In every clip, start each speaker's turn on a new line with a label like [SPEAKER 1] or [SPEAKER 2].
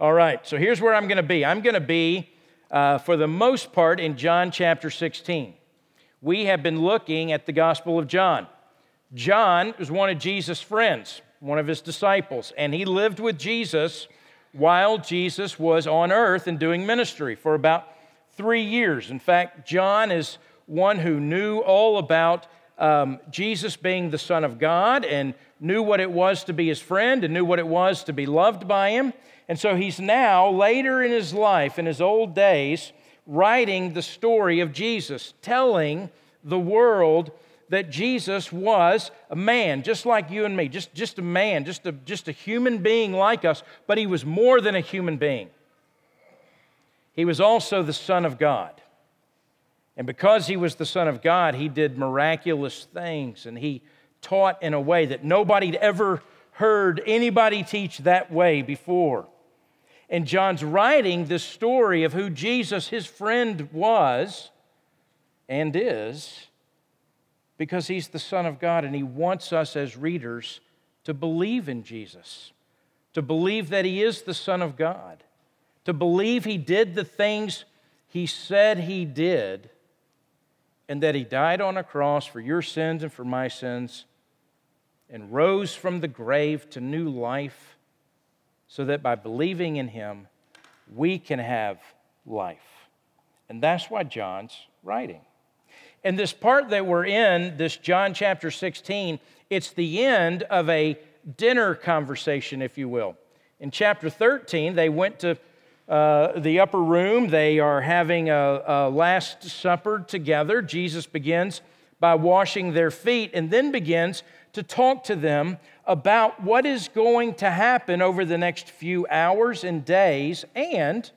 [SPEAKER 1] All right, so here's where I'm going to be. I'm going to be, uh, for the most part, in John chapter 16. We have been looking at the Gospel of John. John was one of Jesus' friends, one of his disciples, and he lived with Jesus while Jesus was on earth and doing ministry for about three years. In fact, John is one who knew all about um, Jesus being the Son of God and knew what it was to be his friend and knew what it was to be loved by him. And so he's now, later in his life, in his old days, writing the story of Jesus, telling the world that Jesus was a man, just like you and me, just, just a man, just a, just a human being like us, but he was more than a human being. He was also the Son of God. And because he was the Son of God, he did miraculous things and he taught in a way that nobody'd ever heard anybody teach that way before. And John's writing this story of who Jesus, his friend, was and is because he's the Son of God and he wants us as readers to believe in Jesus, to believe that he is the Son of God, to believe he did the things he said he did and that he died on a cross for your sins and for my sins and rose from the grave to new life so that by believing in him, we can have life. And that's why John's writing. And this part that we're in, this John chapter 16, it's the end of a dinner conversation, if you will. In chapter 13, they went to uh, the upper room. They are having a, a Last Supper together. Jesus begins by washing their feet and then begins to talk to them about what is going to happen over the next few hours and days and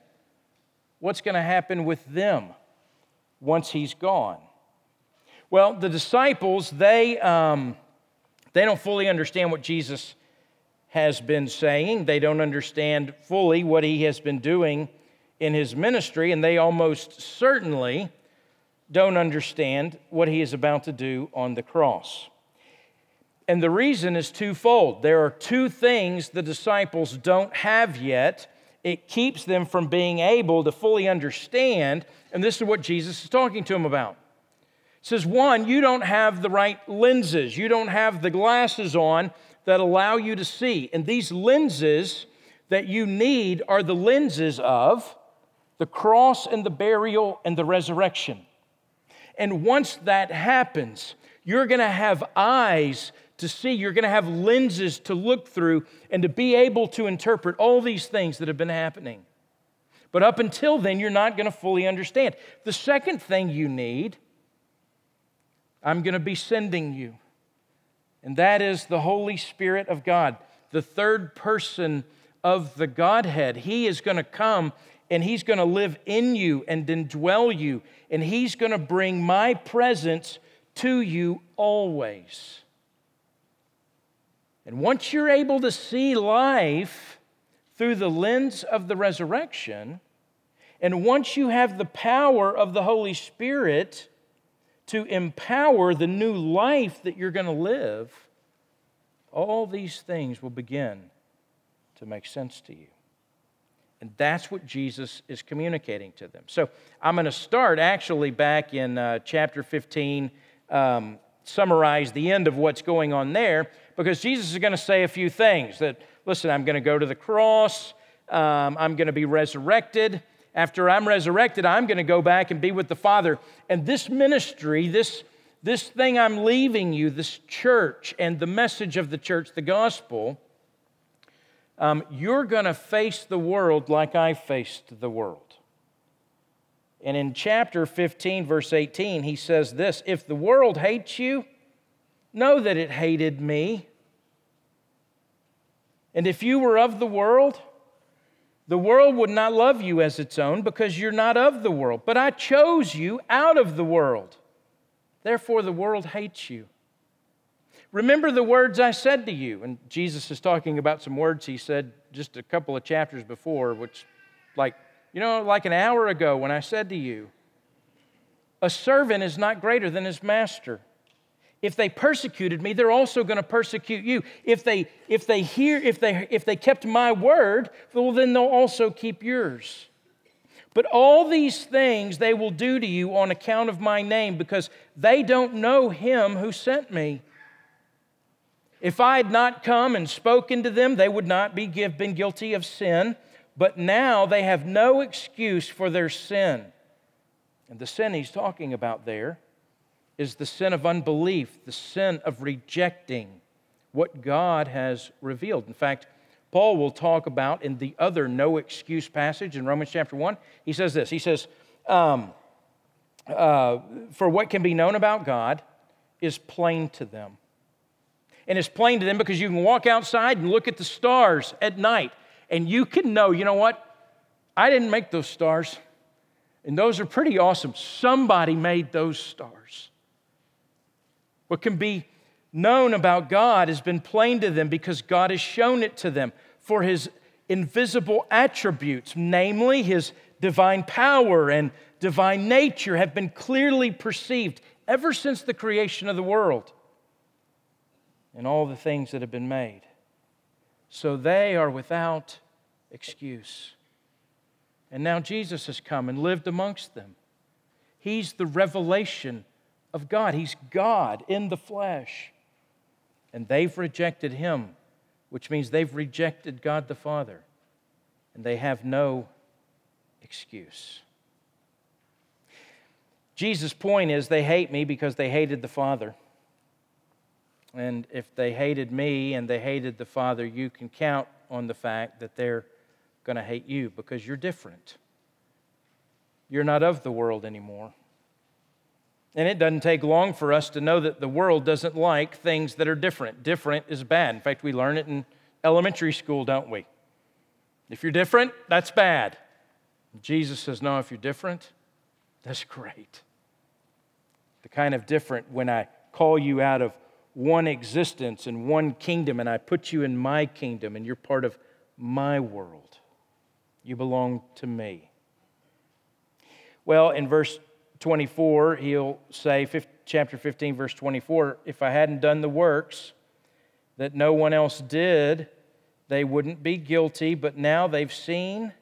[SPEAKER 1] what's going to happen with them once he's gone. Well, the disciples, they, um, they don't fully understand what Jesus has been saying. They don't understand fully what he has been doing in his ministry, and they almost certainly don't understand what he is about to do on the cross. And the reason is twofold. There are two things the disciples don't have yet. It keeps them from being able to fully understand, and this is what Jesus is talking to them about. It says, one, you don't have the right lenses, you don't have the glasses on that allow you to see. And these lenses that you need are the lenses of the cross and the burial and the resurrection. And once that happens, you're going to have eyes to see, you're going to have lenses to look through and to be able to interpret all these things that have been happening. But up until then, you're not going to fully understand. The second thing you need, I'm going to be sending you and that is the Holy Spirit of God, the third person of the Godhead. He is going to come and He's going to live in you and indwell you, and He's going to bring my presence to you always. And once you're able to see life through the lens of the resurrection, and once you have the power of the Holy Spirit, to empower the new life that you're going to live, all these things will begin to make sense to you. And that's what Jesus is communicating to them. So I'm going to start actually back in uh, chapter 15, um, summarize the end of what's going on there, because Jesus is going to say a few things that, listen, I'm going to go to the cross, um, I'm going to be resurrected after I'm resurrected, I'm going to go back and be with the Father. And this ministry, this, this thing I'm leaving you, this church and the message of the church, the gospel, um, you're going to face the world like I faced the world. And in chapter 15, verse 18, he says this If the world hates you, know that it hated me. And if you were of the world, the world would not love you as its own because you're not of the world. But I chose you out of the world. Therefore, the world hates you. Remember the words I said to you. And Jesus is talking about some words he said just a couple of chapters before, which, like, you know, like an hour ago when I said to you, a servant is not greater than his master. If they persecuted me, they're also going to persecute you. If they, if they hear, if they, if they kept my word, well, then they'll also keep yours. But all these things they will do to you on account of my name because they don't know him who sent me. If I had not come and spoken to them, they would not be give, been guilty of sin. But now they have no excuse for their sin. And the sin he's talking about there is the sin of unbelief, the sin of rejecting what God has revealed. In fact, Paul will talk about in the other no excuse passage in Romans chapter 1. He says this He says, um, uh, For what can be known about God is plain to them. And it's plain to them because you can walk outside and look at the stars at night and you can know, you know what? I didn't make those stars. And those are pretty awesome. Somebody made those stars. What can be known about God has been plain to them because God has shown it to them. For his invisible attributes, namely his divine power and divine nature, have been clearly perceived ever since the creation of the world and all the things that have been made. So they are without excuse. And now Jesus has come and lived amongst them. He's the revelation of God. He's God in the flesh. And they've rejected him, which means they've rejected God the Father. And they have no excuse. Jesus' point is they hate me because they hated the Father. And if they hated me and they hated the Father, you can count on the fact that they're going to hate you because you're different. You're not of the world anymore. And it doesn't take long for us to know that the world doesn't like things that are different. Different is bad. In fact, we learn it in elementary school, don't we? If you're different, that's bad. Jesus says, No, if you're different, that's great. The kind of different when I call you out of one existence and one kingdom and I put you in my kingdom and you're part of my world. You belong to me. Well, in verse 24, he'll say, chapter 15, verse 24, if I hadn't done the works that no one else did, they wouldn't be guilty, but now they've seen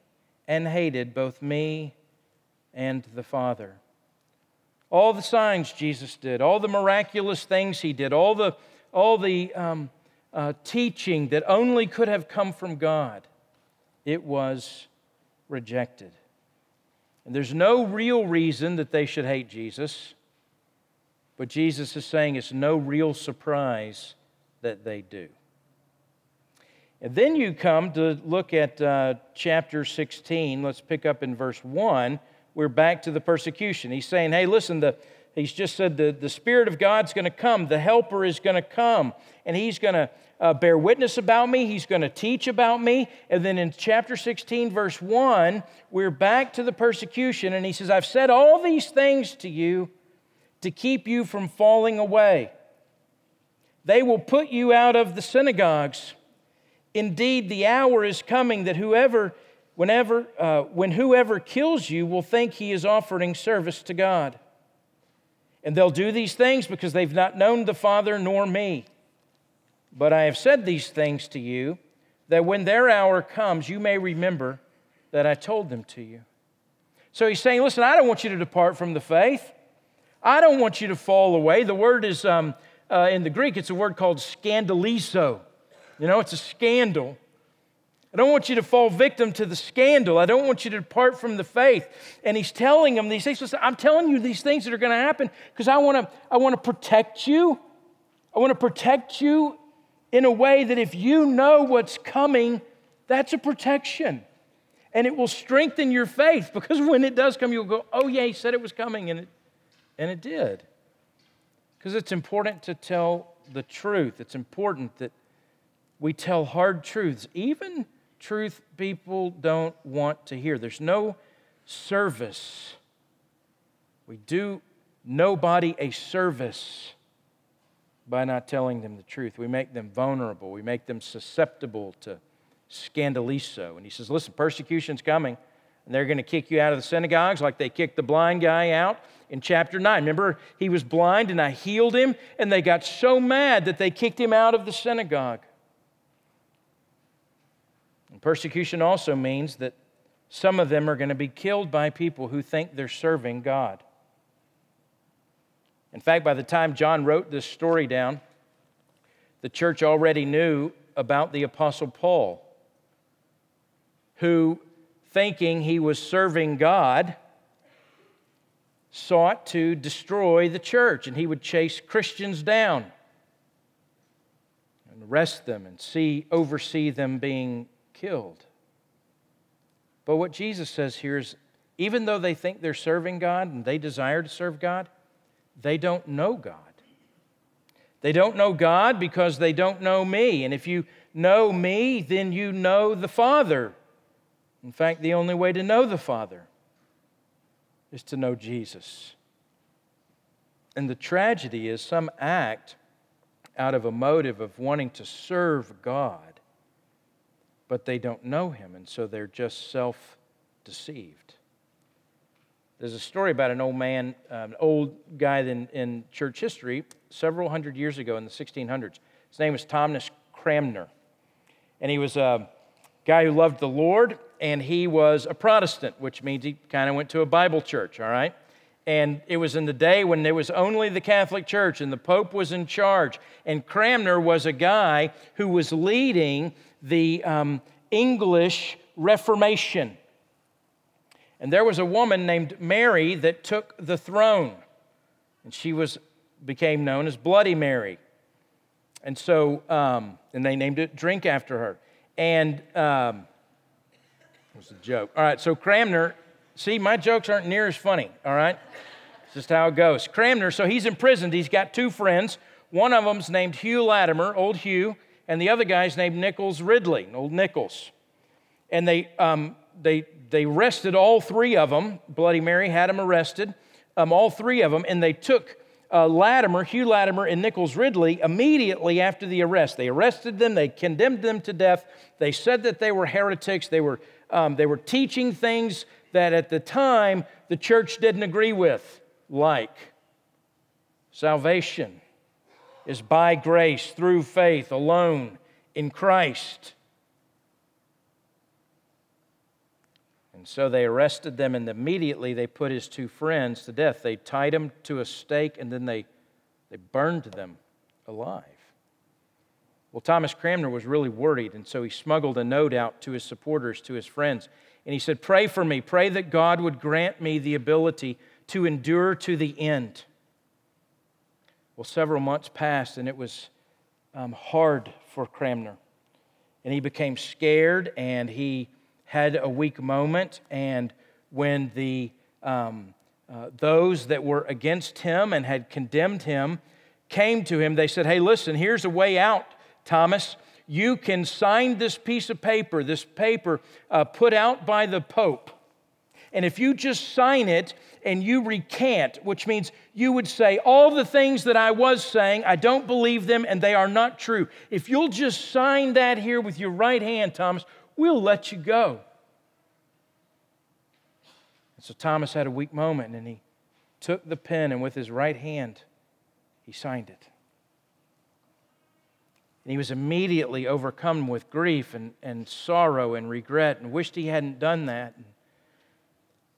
[SPEAKER 1] and hated both me and the Father. All the signs Jesus did, all the miraculous things he did, all the, all the um, uh, teaching that only could have come from God, it was rejected. And there's no real reason that they should hate Jesus, but Jesus is saying it's no real surprise that they do. And then you come to look at uh, chapter 16. Let's pick up in verse 1. We're back to the persecution. He's saying, hey, listen, the, he's just said the, the Spirit of God's going to come, the Helper is going to come, and he's going to uh, bear witness about me, he's going to teach about me. And then in chapter 16, verse 1, we're back to the persecution, and he says, I've said all these things to you to keep you from falling away. They will put you out of the synagogues. Indeed, the hour is coming that whoever, whenever, uh, when whoever kills you will think he is offering service to God. And they'll do these things because they've not known the Father nor me. But I have said these things to you, that when their hour comes, you may remember that I told them to you. So he's saying, listen, I don't want you to depart from the faith. I don't want you to fall away. The word is, um, uh, in the Greek, it's a word called scandalizo. You know, it's a scandal. I don't want you to fall victim to the scandal. I don't want you to depart from the faith. And he's telling them these things. Listen, I'm telling you these things that are going to happen because I want to I want to protect you. I want to protect you in a way that if you know what's coming, that's a protection. And it will strengthen your faith because when it does come, you'll go, oh, yeah, he said it was coming, and it, and it did. Because it's important to tell the truth. It's important that we tell hard truths, even truth people don't want to hear. There's no service. We do nobody a service by not telling them the truth. We make them vulnerable, we make them susceptible to scandalizo. And he says, Listen, persecution's coming. And they're going to kick you out of the synagogues like they kicked the blind guy out in chapter 9. Remember, he was blind and I healed him, and they got so mad that they kicked him out of the synagogue. And persecution also means that some of them are going to be killed by people who think they're serving God. In fact, by the time John wrote this story down, the church already knew about the Apostle Paul, who, thinking he was serving God, sought to destroy the church, and he would chase Christians down and arrest them and see, oversee them being killed. But what Jesus says here is even though they think they're serving God and they desire to serve God, they don't know God. They don't know God because they don't know me. And if you know me, then you know the Father. In fact, the only way to know the Father is to know Jesus. And the tragedy is some act out of a motive of wanting to serve God, but they don't know Him, and so they're just self deceived. There's a story about an old man, uh, an old guy in, in church history, several hundred years ago in the 1600s. His name was Thomas Cranmer. And he was a guy who loved the Lord, and he was a Protestant, which means he kind of went to a Bible church, all right? And it was in the day when there was only the Catholic Church and the Pope was in charge. And Cranmer was a guy who was leading the um, English Reformation. And there was a woman named Mary that took the throne. And she was, became known as Bloody Mary. And so, um, and they named it Drink after her. And um, it was a joke. All right, so Cranmer, see, my jokes aren't near as funny, all right? It's just how it goes. Cranmer, so he's imprisoned. He's got two friends. One of them's named Hugh Latimer, old Hugh, and the other guy's named Nicholas Ridley, old Nichols. And they, um, they they arrested all three of them. Bloody Mary had them arrested, um, all three of them, and they took uh, Latimer, Hugh Latimer, and Nicholas Ridley immediately after the arrest. They arrested them, they condemned them to death. They said that they were heretics, they were, um, they were teaching things that at the time the church didn't agree with, like salvation is by grace through faith alone in Christ. And so they arrested them, and immediately they put his two friends to death. They tied them to a stake, and then they, they burned them alive. Well, Thomas Cranmer was really worried, and so he smuggled a note out to his supporters, to his friends. And he said, Pray for me. Pray that God would grant me the ability to endure to the end. Well, several months passed, and it was um, hard for Cranmer. And he became scared, and he had a weak moment, and when the um, uh, those that were against him and had condemned him came to him, they said, Hey, listen, here's a way out, Thomas. You can sign this piece of paper, this paper uh, put out by the Pope. And if you just sign it and you recant, which means you would say, All the things that I was saying, I don't believe them and they are not true. If you'll just sign that here with your right hand, Thomas, we'll let you go. And so Thomas had a weak moment and he took the pen and with his right hand, he signed it. And he was immediately overcome with grief and, and sorrow and regret and wished he hadn't done that. And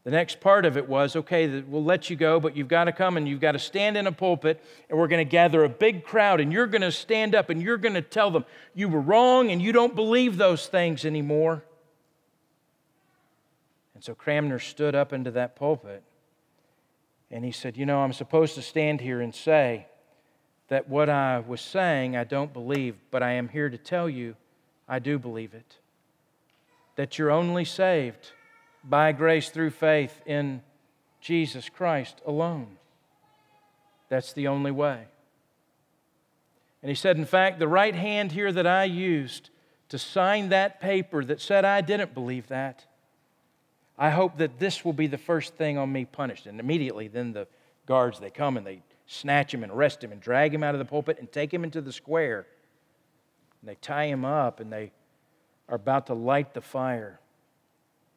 [SPEAKER 1] the next part of it was okay, we'll let you go, but you've got to come and you've got to stand in a pulpit, and we're going to gather a big crowd, and you're going to stand up and you're going to tell them you were wrong and you don't believe those things anymore. And so Cranmer stood up into that pulpit and he said, You know, I'm supposed to stand here and say that what I was saying I don't believe, but I am here to tell you I do believe it. That you're only saved by grace through faith in Jesus Christ alone. That's the only way. And he said, in fact, the right hand here that I used to sign that paper that said I didn't believe that I hope that this will be the first thing on me punished. And immediately, then the guards, they come and they snatch him and arrest him and drag him out of the pulpit and take him into the square. And they tie him up and they are about to light the fire.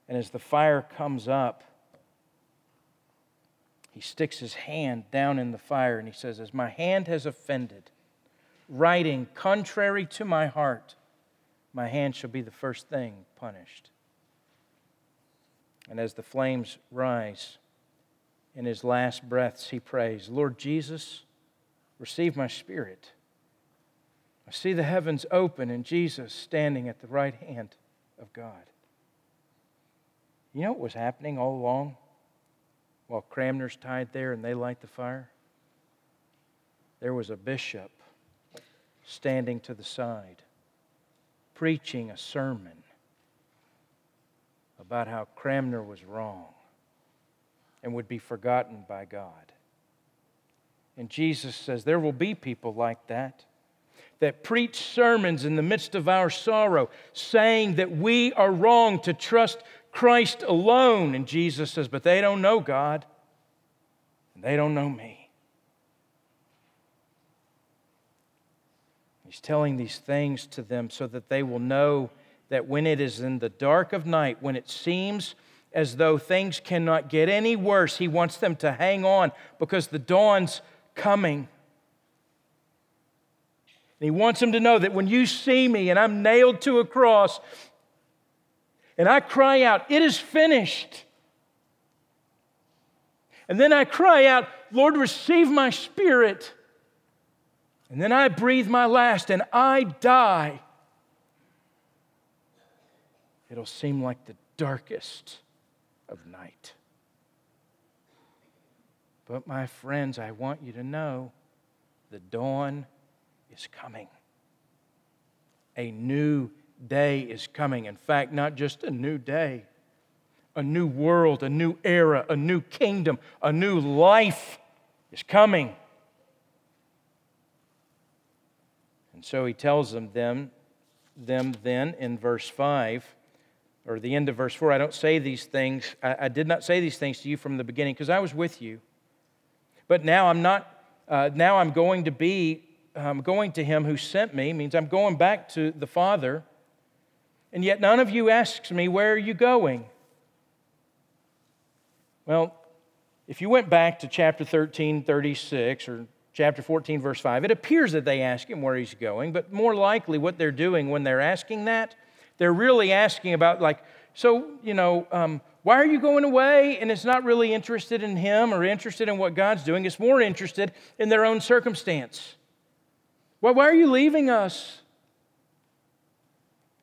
[SPEAKER 1] And as the fire comes up, he sticks his hand down in the fire and he says, As my hand has offended, writing contrary to my heart, my hand shall be the first thing punished. And as the flames rise, in his last breaths, he prays, Lord Jesus, receive my spirit. I see the heavens open and Jesus standing at the right hand of God. You know what was happening all along while Cranmer's tied there and they light the fire? There was a bishop standing to the side, preaching a sermon about how Cranmer was wrong and would be forgotten by God. And Jesus says there will be people like that that preach sermons in the midst of our sorrow, saying that we are wrong to trust Christ alone. And Jesus says, but they don't know God, and they don't know me. He's telling these things to them so that they will know that when it is in the dark of night, when it seems as though things cannot get any worse, He wants them to hang on because the dawn's coming. And He wants them to know that when you see me and I'm nailed to a cross and I cry out, It is finished. And then I cry out, Lord, receive my spirit. And then I breathe my last and I die. It'll seem like the darkest of night. But, my friends, I want you to know the dawn is coming. A new day is coming. In fact, not just a new day, a new world, a new era, a new kingdom, a new life is coming. And so he tells them, them, them then in verse 5 or the end of verse 4, I don't say these things, I, I did not say these things to you from the beginning because I was with you. But now I'm not, uh, now I'm going to be, um, going to him who sent me, means I'm going back to the Father. And yet none of you asks me, Where are you going? Well, if you went back to chapter 13, 36, or chapter 14, verse 5, it appears that they ask him where he's going, but more likely what they're doing when they're asking that they're really asking about, like, so, you know, um, why are you going away? And it's not really interested in him or interested in what God's doing. It's more interested in their own circumstance. Why, why are you leaving us?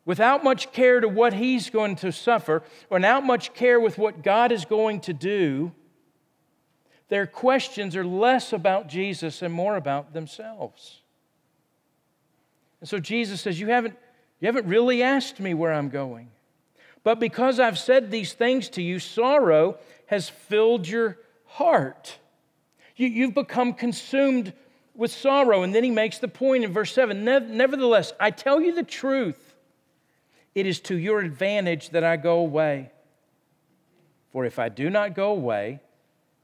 [SPEAKER 1] Without much care to what he's going to suffer, or without much care with what God is going to do, their questions are less about Jesus and more about themselves. And so Jesus says, You haven't you haven't really asked me where I'm going. But because I've said these things to you, sorrow has filled your heart. You, have become consumed with sorrow. And then he makes the point in verse 7 Nevertheless, I tell you the truth. It is to your advantage that I go away. For if I do not go away,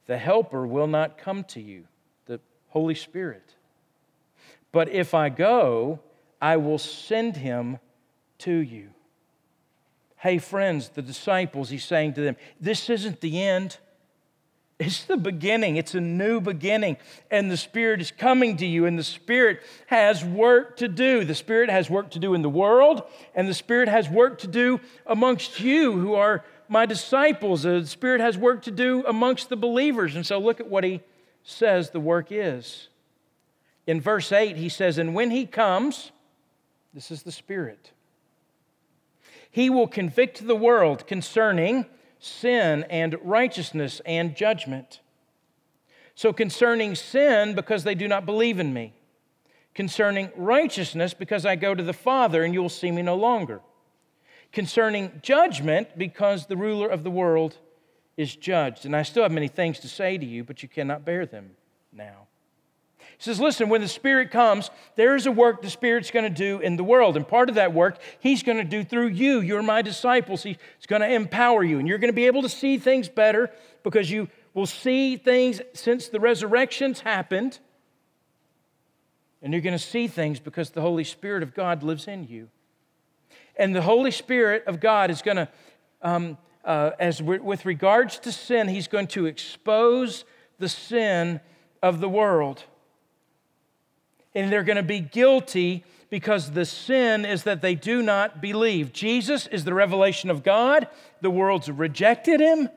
[SPEAKER 1] the Helper will not come to you, the Holy Spirit. But if I go, I will send him to you. Hey, friends, the disciples, he's saying to them, this isn't the end. It's the beginning. It's a new beginning. And the Spirit is coming to you, and the Spirit has work to do. The Spirit has work to do in the world, and the Spirit has work to do amongst you who are my disciples. Uh, the Spirit has work to do amongst the believers. And so look at what he says the work is. In verse 8, he says, And when he comes, this is the Spirit he will convict the world concerning sin and righteousness and judgment. So, concerning sin, because they do not believe in me. Concerning righteousness, because I go to the Father and you will see me no longer. Concerning judgment, because the ruler of the world is judged. And I still have many things to say to you, but you cannot bear them now. He says, Listen, when the Spirit comes, there is a work the Spirit's going to do in the world. And part of that work, He's going to do through you. You're my disciples. He's going to empower you. And you're going to be able to see things better because you will see things since the resurrection's happened. And you're going to see things because the Holy Spirit of God lives in you. And the Holy Spirit of God is going to um, uh, as with regards to sin, he's going to expose the sin of the world. And they're going to be guilty because the sin is that they do not believe. Jesus is the revelation of God. The world's rejected him.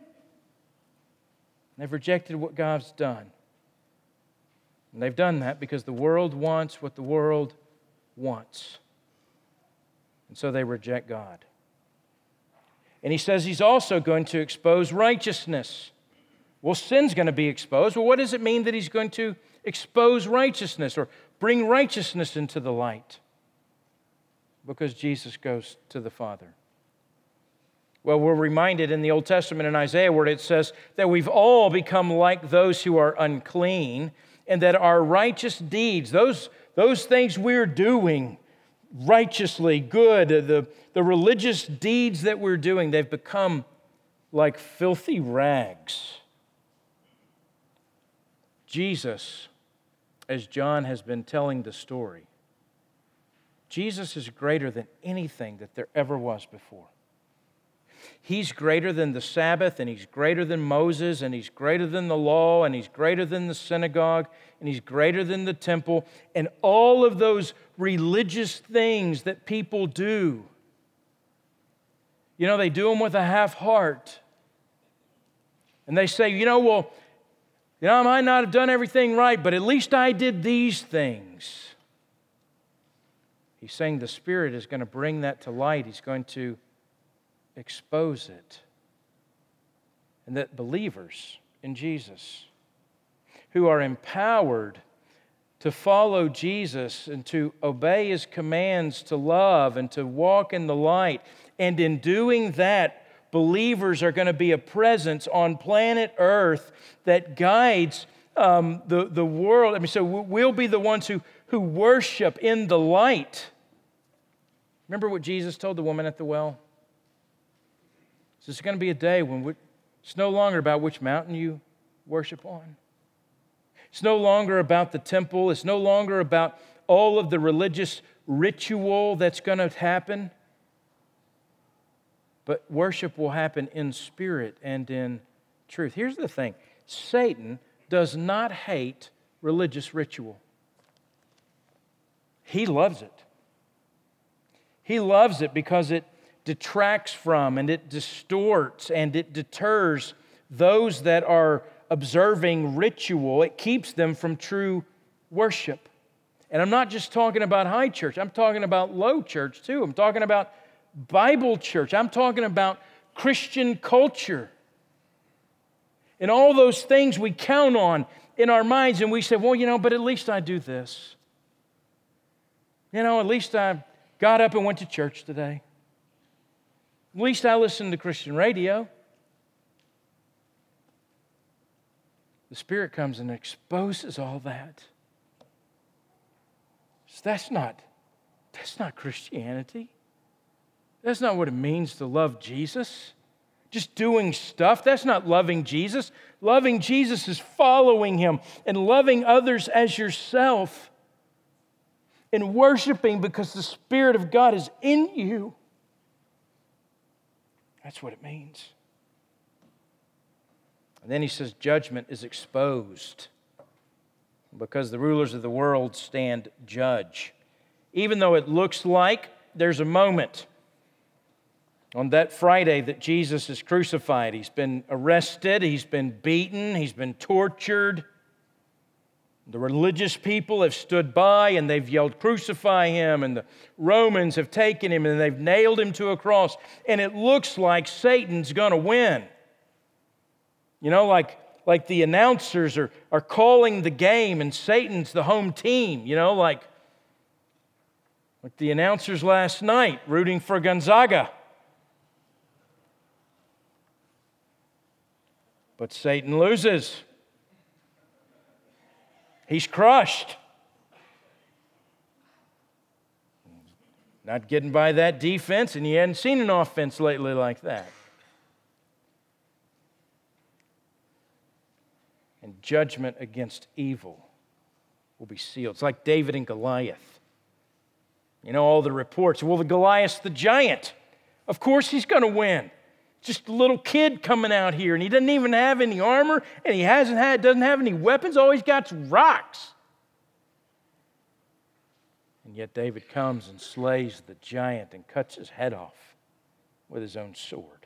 [SPEAKER 1] They've rejected what God's done. And they've done that because the world wants what the world wants. And so they reject God. And he says he's also going to expose righteousness. Well, sin's going to be exposed. Well, what does it mean that he's going to expose righteousness or bring righteousness into the light? Because Jesus goes to the Father. Well, we're reminded in the Old Testament in Isaiah where it says that we've all become like those who are unclean, and that our righteous deeds, those, those things we're doing righteously, good, the, the religious deeds that we're doing, they've become like filthy rags. Jesus, as John has been telling the story, Jesus is greater than anything that there ever was before. He's greater than the Sabbath, and He's greater than Moses, and He's greater than the law, and He's greater than the synagogue, and He's greater than the temple, and all of those religious things that people do. You know, they do them with a half heart. And they say, you know, well, you know, I might not have done everything right, but at least I did these things. He's saying the Spirit is going to bring that to light. He's going to expose it. And that believers in Jesus, who are empowered to follow Jesus and to obey his commands to love and to walk in the light, and in doing that, believers are going to be a presence on planet Earth that guides um, the, the world. I mean, so we'll be the ones who, who worship in the light. Remember what Jesus told the woman at the well? So it's going to be a day when we, it's no longer about which mountain you worship on. It's no longer about the temple. It's no longer about all of the religious ritual that's going to happen. But worship will happen in spirit and in truth. Here's the thing Satan does not hate religious ritual, he loves it. He loves it because it detracts from and it distorts and it deters those that are observing ritual. It keeps them from true worship. And I'm not just talking about high church, I'm talking about low church too. I'm talking about Bible church, I'm talking about Christian culture. And all those things we count on in our minds, and we say, well, you know, but at least I do this. You know, at least I got up and went to church today. At least I listened to Christian radio. The Spirit comes and exposes all that. So that's not, that's not Christianity. That's not what it means to love Jesus. Just doing stuff, that's not loving Jesus. Loving Jesus is following Him and loving others as yourself and worshiping because the Spirit of God is in you. That's what it means. And then he says, judgment is exposed because the rulers of the world stand judge. Even though it looks like there's a moment on that Friday that Jesus is crucified, he's been arrested, he's been beaten, he's been tortured. The religious people have stood by and they've yelled, Crucify him. And the Romans have taken him and they've nailed him to a cross. And it looks like Satan's going to win. You know, like, like the announcers are, are calling the game and Satan's the home team. You know, like, like the announcers last night rooting for Gonzaga. But Satan loses. He's crushed. Not getting by that defense, and you hadn't seen an offense lately like that. And judgment against evil will be sealed. It's like David and Goliath. You know, all the reports. Well, the Goliath's the giant. Of course, he's going to win. Just a little kid coming out here, and he doesn't even have any armor, and he hasn't had, doesn't have any weapons. All he's got's rocks. And yet David comes and slays the giant and cuts his head off with his own sword.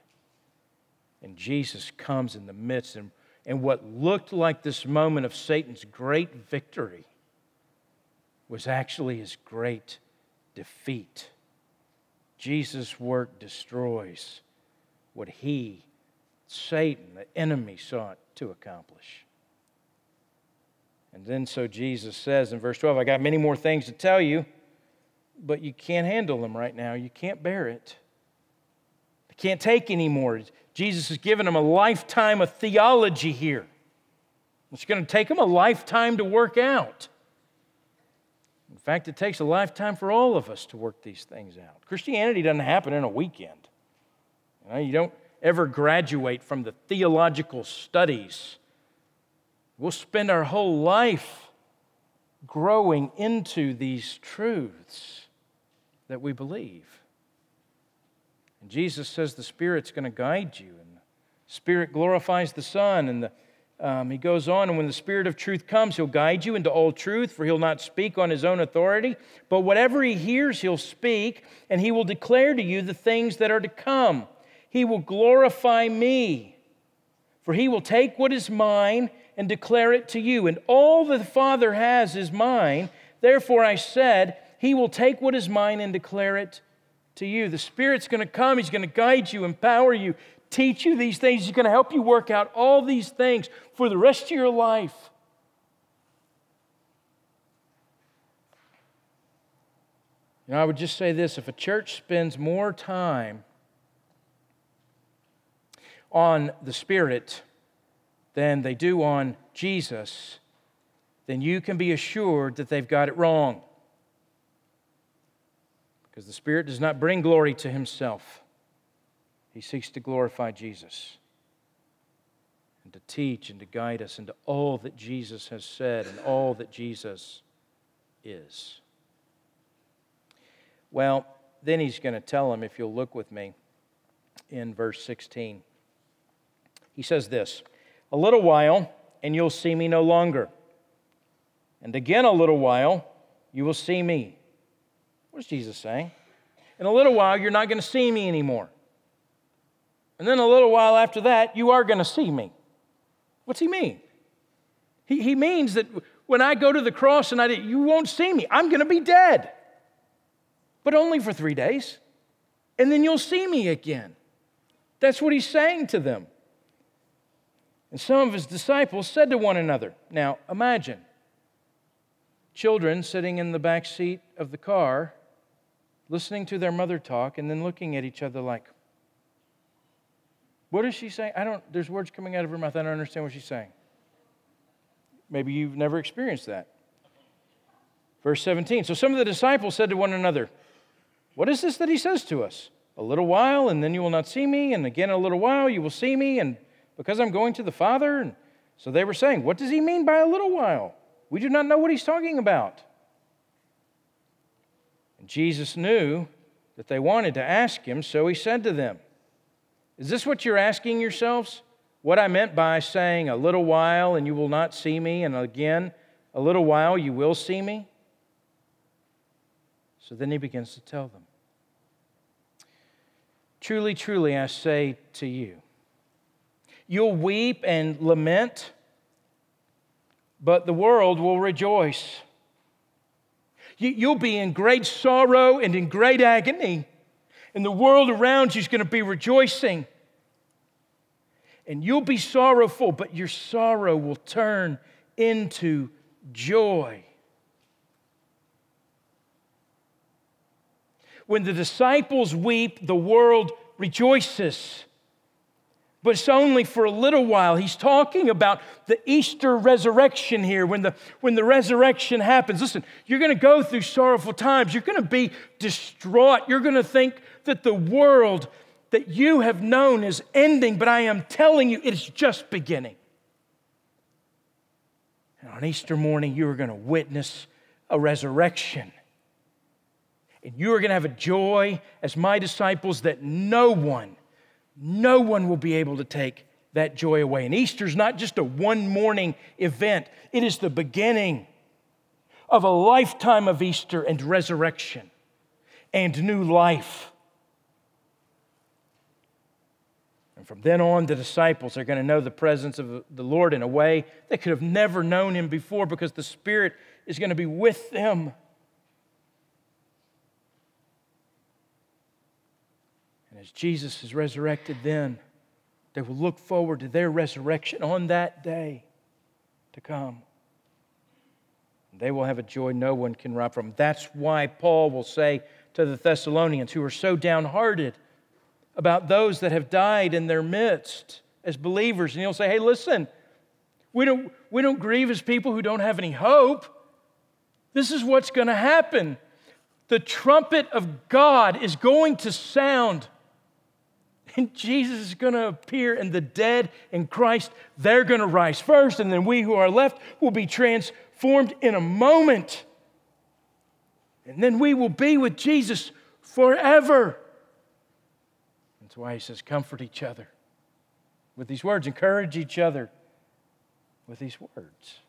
[SPEAKER 1] And Jesus comes in the midst, and, and what looked like this moment of Satan's great victory was actually his great defeat. Jesus' work destroys what he, Satan, the enemy, sought to accomplish. And then so Jesus says in verse 12, I got many more things to tell you, but you can't handle them right now. You can't bear it. You can't take anymore. Jesus has given them a lifetime of theology here. It's going to take them a lifetime to work out. In fact, it takes a lifetime for all of us to work these things out. Christianity doesn't happen in a weekend. You, know, you don't ever graduate from the theological studies. We'll spend our whole life growing into these truths that we believe. And Jesus says the Spirit's going to guide you, and the Spirit glorifies the Son, and the um, he goes on, and when the Spirit of truth comes, he'll guide you into all truth, for he'll not speak on his own authority. But whatever he hears, he'll speak, and he will declare to you the things that are to come. He will glorify me, for he will take what is mine and declare it to you. And all that the Father has is mine. Therefore, I said, He will take what is mine and declare it to you. The Spirit's going to come, He's going to guide you, empower you, teach you these things. He's going to help you work out all these things for the rest of your life. You know, I would just say this if a church spends more time on the Spirit than they do on Jesus, then you can be assured that they've got it wrong. Because the Spirit does not bring glory to Himself. He seeks to glorify Jesus and to teach and to guide us into all that Jesus has said and all that Jesus is. Well, then he's going to tell him, if you'll look with me in verse 16. He says this A little while, and you'll see me no longer. And again, a little while, you will see me. What is Jesus saying? In a little while, you're not going to see me anymore. And then a little while after that, you are going to see me. What's he mean? He, he means that when I go to the cross and I, you won't see me. I'm going to be dead, but only for three days. And then you'll see me again. That's what he's saying to them. And some of his disciples said to one another, Now imagine children sitting in the back seat of the car, listening to their mother talk, and then looking at each other like, what is she saying? I don't, there's words coming out of her mouth. I don't understand what she's saying. Maybe you've never experienced that. Verse 17. So some of the disciples said to one another, What is this that he says to us? A little while, and then you will not see me, and again a little while, you will see me, and because I'm going to the Father. And so they were saying, What does he mean by a little while? We do not know what he's talking about. And Jesus knew that they wanted to ask him, so he said to them, is this what you're asking yourselves? What I meant by saying, a little while and you will not see me, and again, a little while you will see me? So then he begins to tell them Truly, truly, I say to you, you'll weep and lament, but the world will rejoice. You'll be in great sorrow and in great agony and the world around you is going to be rejoicing. And you'll be sorrowful, but your sorrow will turn into joy. When the disciples weep, the world rejoices. But it's only for a little while. He's talking about the Easter resurrection here. When the, when the resurrection happens, listen, you're going to go through sorrowful times. You're going to be distraught. You're going to think that the world that you have known is ending, but I am telling you, it's just beginning. And on Easter morning, you are going to witness a resurrection. And you are going to have a joy as my disciples that no one, no one will be able to take that joy away. And Easter's not just a one morning event, it is the beginning of a lifetime of Easter and resurrection and new life. And from then on, the disciples are going to know the presence of the Lord in a way they could have never known him before because the Spirit is going to be with them. As Jesus is resurrected, then they will look forward to their resurrection on that day to come. They will have a joy no one can rob from. That's why Paul will say to the Thessalonians, who are so downhearted about those that have died in their midst as believers, and he'll say, Hey, listen, we don't, we don't grieve as people who don't have any hope. This is what's going to happen. The trumpet of God is going to sound and Jesus is going to appear, and the dead in Christ, they're going to rise first, and then we who are left will be transformed in a moment. And then we will be with Jesus forever. That's why he says, comfort each other with these words, encourage each other with these words.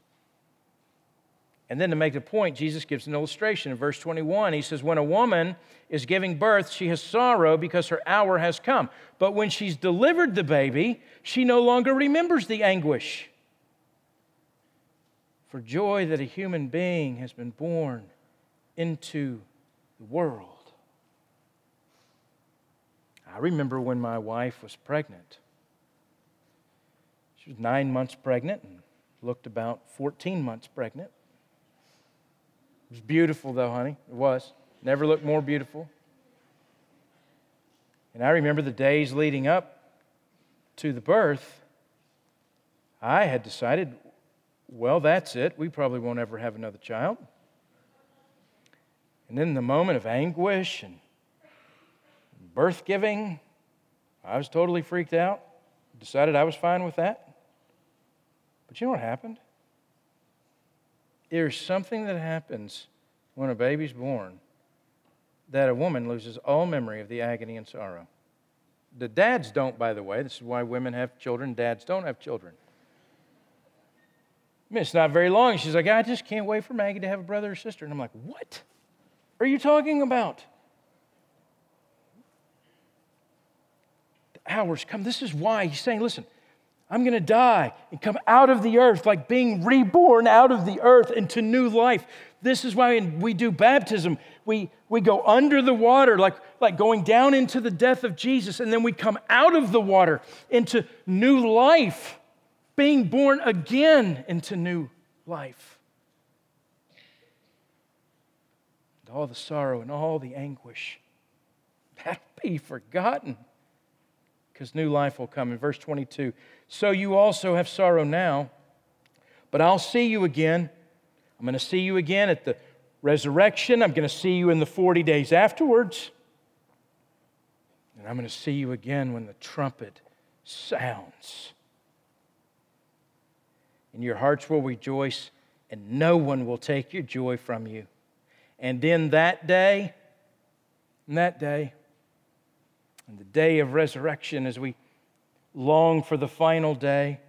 [SPEAKER 1] And then to make the point, Jesus gives an illustration. In verse 21, he says, When a woman is giving birth, she has sorrow because her hour has come. But when she's delivered the baby, she no longer remembers the anguish for joy that a human being has been born into the world. I remember when my wife was pregnant. She was nine months pregnant and looked about 14 months pregnant. It was beautiful, though, honey. It was. Never looked more beautiful. And I remember the days leading up to the birth, I had decided, well, that's it. We probably won't ever have another child. And then the moment of anguish and birth giving, I was totally freaked out. Decided I was fine with that. But you know what happened? There's something that happens when a baby's born that a woman loses all memory of the agony and sorrow. The dads don't, by the way. This is why women have children, dads don't have children. I mean, it's not very long. She's like, I just can't wait for Maggie to have a brother or sister. And I'm like, what are you talking about? The hours come. This is why he's saying, listen, I'm going to die and come out of the earth, like being reborn out of the earth into new life. This is why we do baptism. We, we go under the water, like, like going down into the death of Jesus, and then we come out of the water into new life, being born again into new life. And all the sorrow and all the anguish, that be forgotten because new life will come. In verse 22, so you also have sorrow now, but I'll see you again. I'm going to see you again at the resurrection. I'm going to see you in the 40 days afterwards. And I'm going to see you again when the trumpet sounds. And your hearts will rejoice, and no one will take your joy from you. And in that day, that day, and the day of resurrection as we long for the final day.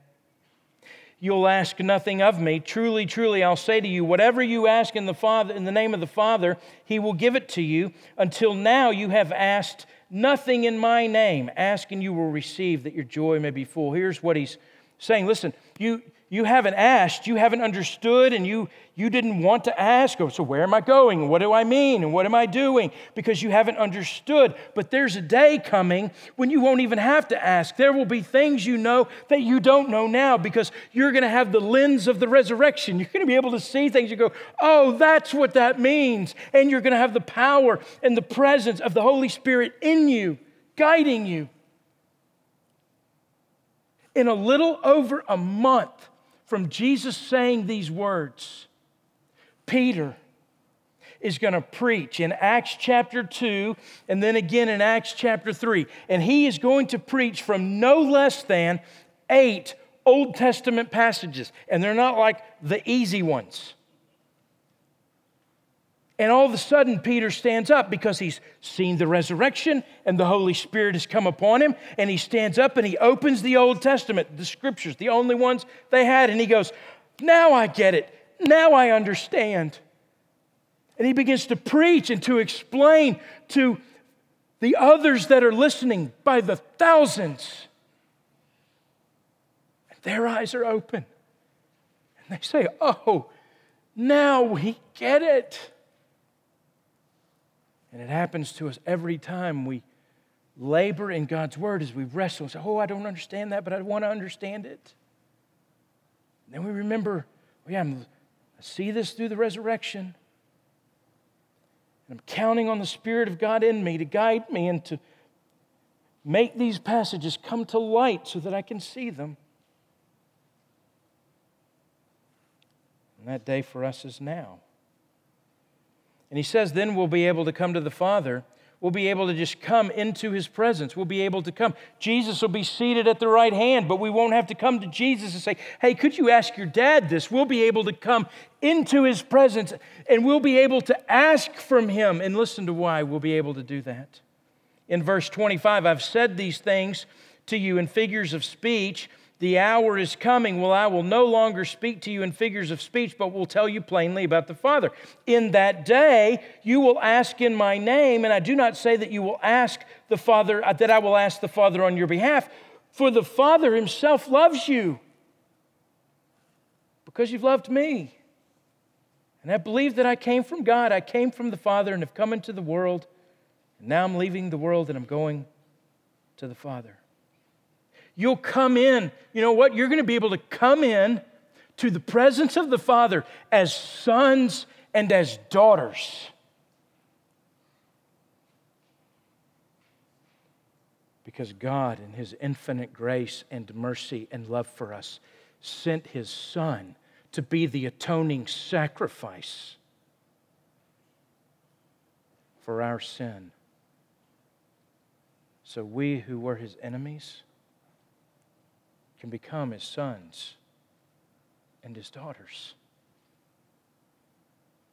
[SPEAKER 1] You'll ask nothing of me. Truly, truly, I'll say to you, whatever you ask in the Father, in the name of the Father, he will give it to you. Until now you have asked nothing in my name. Ask and you will receive that your joy may be full. Here's what he's saying. Listen, you you haven't asked, you haven't understood, and you, you didn't want to ask. Oh, so, where am I going? What do I mean? And what am I doing? Because you haven't understood. But there's a day coming when you won't even have to ask. There will be things you know that you don't know now because you're going to have the lens of the resurrection. You're going to be able to see things. You go, oh, that's what that means. And you're going to have the power and the presence of the Holy Spirit in you, guiding you. In a little over a month, from Jesus saying these words, Peter is going to preach in Acts chapter 2 and then again in Acts chapter 3. And he is going to preach from no less than eight Old Testament passages. And they're not like the easy ones. And all of a sudden, Peter stands up because he's seen the resurrection and the Holy Spirit has come upon him. And he stands up and he opens the Old Testament, the scriptures, the only ones they had. And he goes, Now I get it. Now I understand. And he begins to preach and to explain to the others that are listening by the thousands. And their eyes are open. And they say, Oh, now we get it. And it happens to us every time we labor in God's word as we wrestle and say, Oh, I don't understand that, but I want to understand it. And then we remember, oh, yeah, I'm, I see this through the resurrection. And I'm counting on the Spirit of God in me to guide me and to make these passages come to light so that I can see them. And that day for us is now. And he says, then we'll be able to come to the Father. We'll be able to just come into his presence. We'll be able to come. Jesus will be seated at the right hand, but we won't have to come to Jesus and say, Hey, could you ask your dad this? We'll be able to come into his presence and we'll be able to ask from him. And listen to why we'll be able to do that. In verse 25, I've said these things to you in figures of speech the hour is coming Well, I will no longer speak to you in figures of speech, but will tell you plainly about the Father. In that day, you will ask in my name, and I do not say that you will ask the Father, uh, that I will ask the Father on your behalf, for the Father himself loves you because you've loved me. And I believe that I came from God, I came from the Father, and have come into the world. And now I'm leaving the world and I'm going to the Father. You'll come in. You know what? You're going to be able to come in to the presence of the Father as sons and as daughters. Because God, in His infinite grace and mercy and love for us, sent His Son to be the atoning sacrifice for our sin. So we who were His enemies, can become his sons and his daughters.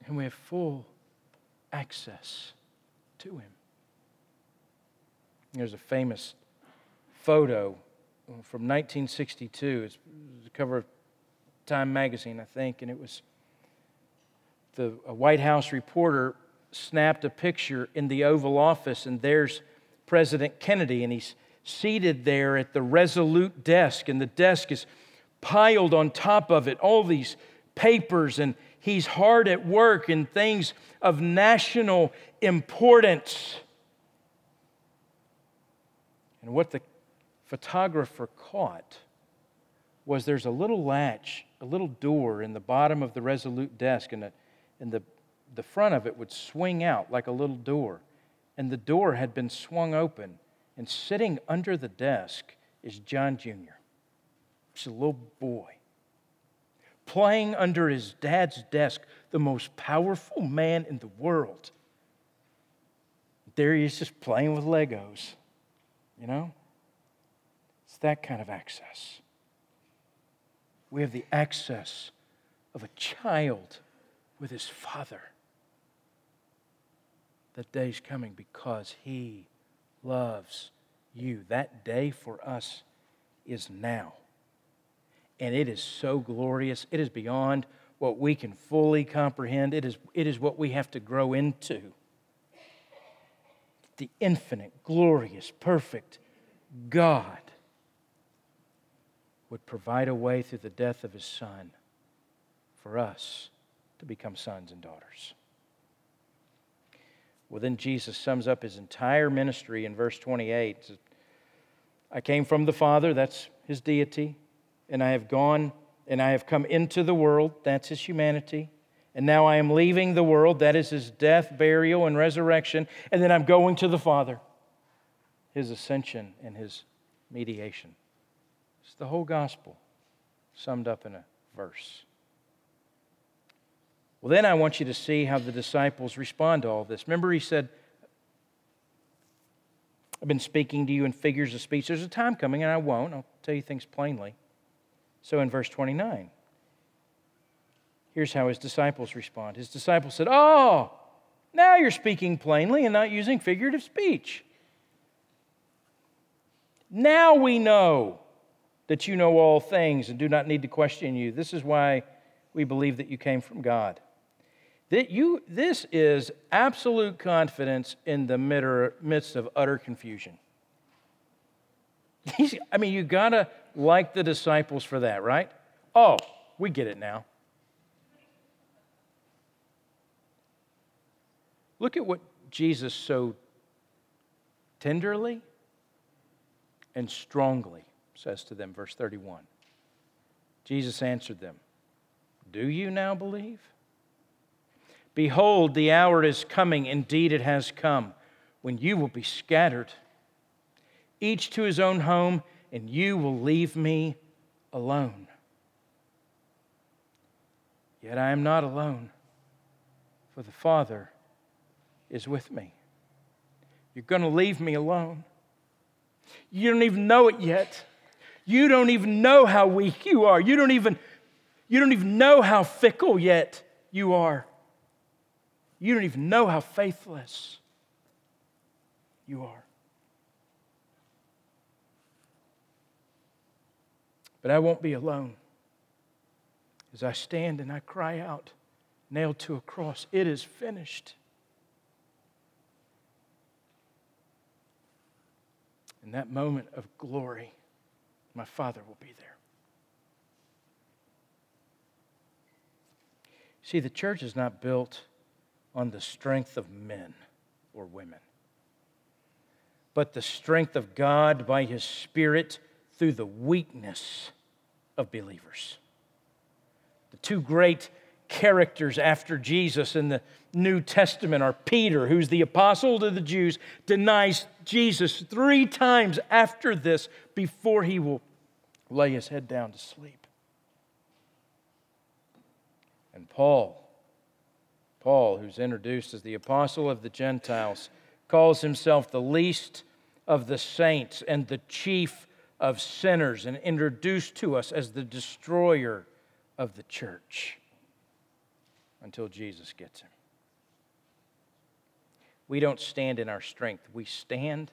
[SPEAKER 1] And we have full access to him. There's a famous photo from 1962. It's the cover of Time magazine, I think, and it was the White House reporter snapped a picture in the Oval Office, and there's President Kennedy, and he's seated there at the resolute desk, and the desk is piled on top of it, all these papers, and he's hard at work in things of national importance. And what the photographer caught was there's a little latch, a little door in the bottom of the resolute desk, and, the, and the, the front of it would swing out like a little door. And the door had been swung open and sitting under the desk is John Jr. He's a little boy. Playing under his dad's desk, the most powerful man in the world. There he is just playing with Legos, you know? It's that kind of access. We have the access of a child with his father. That day's coming because he loves you. That day for us is now. And it is so glorious. It is beyond what we can fully comprehend. It is, it is what we have to grow into. The infinite, glorious, perfect God would provide a way through the death of his Son for us to become sons and daughters. Well, then Jesus sums up his entire ministry in verse 28. I came from the Father, that's his deity, and I have gone and I have come into the world, that's his humanity. And now I am leaving the world, that is his death, burial, and resurrection. And then I'm going to the Father, his ascension and his mediation. It's the whole gospel summed up in a verse. Well, then I want you to see how the disciples respond to all this. Remember, he said, I've been speaking to you in figures of speech. There's a time coming, and I won't. I'll tell you things plainly. So in verse 29, here's how his disciples respond. His disciples said, Oh, Now you're speaking plainly and not using figurative speech. Now we know that you know all things and do not need to question you. This is why we believe that you came from God. That you, this is absolute confidence in the midst of utter confusion. I mean, you gotta like the disciples for that, right? Oh, we get it now. Look at what Jesus so tenderly and strongly says to them, verse 31. Jesus answered them, Do you now believe? Behold, the hour is coming, indeed it has come, when you will be scattered, each to his own home, and you will leave me alone. Yet I am not alone, for the Father is with me. You're going to leave me alone. You don't even know it yet. You don't even know how weak you are. You don't even, you don't even know how fickle yet you are. You don't even know how faithless you are. But I won't be alone. As I stand and I cry out, nailed to a cross, it is finished. In that moment of glory, my Father will be there. See, the church is not built on the strength of men or women, but the strength of God by His Spirit through the weakness of believers. The two great characters after Jesus in the New Testament are Peter, who's the apostle to the Jews, denies Jesus three times after this before he will lay his head down to sleep. And Paul, Paul, who's introduced as the apostle of the Gentiles, calls himself the least of the saints and the chief of sinners, and introduced to us as the destroyer of the church until Jesus gets him. We don't stand in our strength, we stand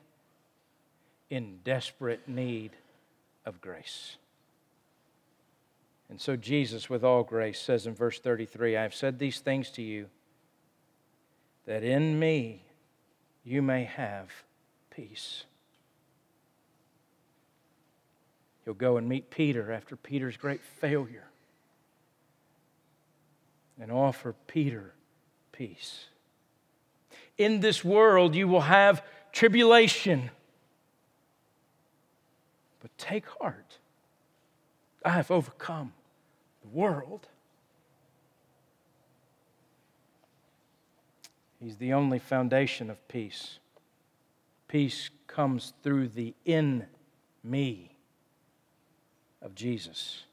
[SPEAKER 1] in desperate need of grace. And so Jesus, with all grace, says in verse 33 I have said these things to you that in me you may have peace. He'll go and meet Peter after Peter's great failure and offer Peter peace. In this world, you will have tribulation. But take heart. I have overcome the world. He's the only foundation of peace. Peace comes through the in me of Jesus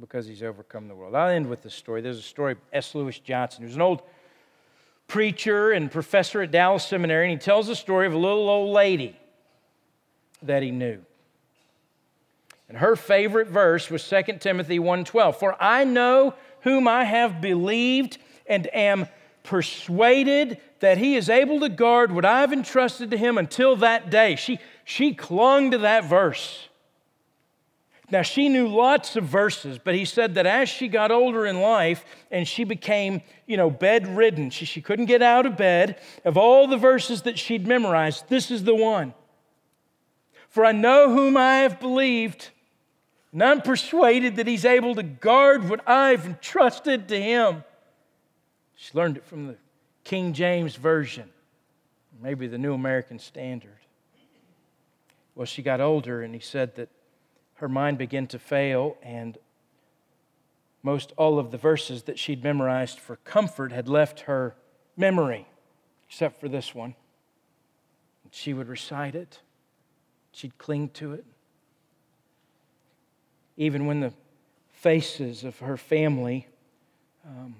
[SPEAKER 1] because he's overcome the world. I'll end with this story. There's a story of S. Lewis Johnson, who's an old preacher and professor at Dallas Seminary, and he tells the story of a little old lady that he knew. And her favorite verse was 2 Timothy 1:12. For I know whom I have believed and am persuaded that he is able to guard what I've entrusted to him until that day. She, she clung to that verse. Now, she knew lots of verses, but he said that as she got older in life and she became, you know, bedridden, she, she couldn't get out of bed, of all the verses that she'd memorized, this is the one. For I know whom I have believed, and I'm persuaded that he's able to guard what I've entrusted to him. She learned it from the King James Version, maybe the New American Standard. Well, she got older, and he said that her mind began to fail, and most all of the verses that she'd memorized for comfort had left her memory, except for this one. She would recite it, she'd cling to it. Even when the faces of her family um,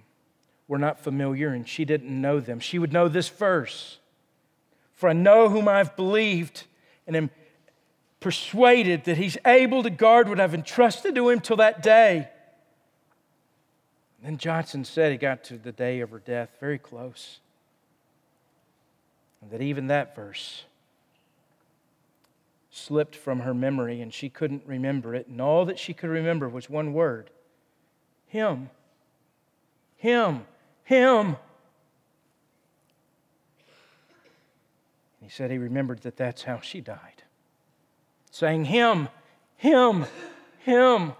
[SPEAKER 1] were not familiar and she didn't know them, she would know this verse For I know whom I've believed and am persuaded that he's able to guard what I've entrusted to him till that day. then Johnson said he got to the day of her death very close. And that even that verse slipped from her memory and she couldn't remember it. And all that she could remember was one word Him. Him. Him. And he said he remembered that that's how she died. Saying, Him, Him, Him.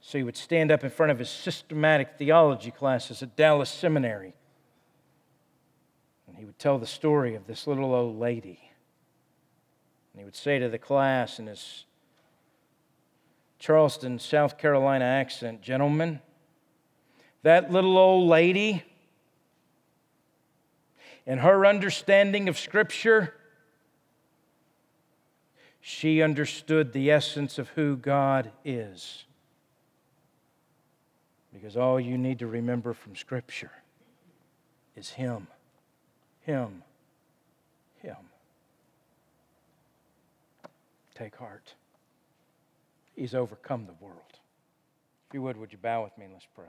[SPEAKER 1] So he would stand up in front of his systematic theology classes at Dallas Seminary. And he would tell the story of this little old lady. And he would say to the class in his Charleston, South Carolina accent, Gentlemen, that little old lady and her understanding of Scripture, she understood the essence of who God is. Because all you need to remember from Scripture is Him, Him, Him. Take heart. He's overcome the world. If you would, would you bow with me and let's pray?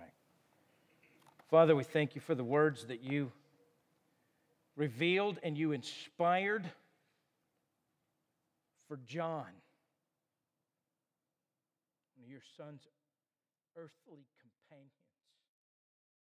[SPEAKER 1] Father, we thank you for the words that you revealed and you inspired for John, your son's earthly.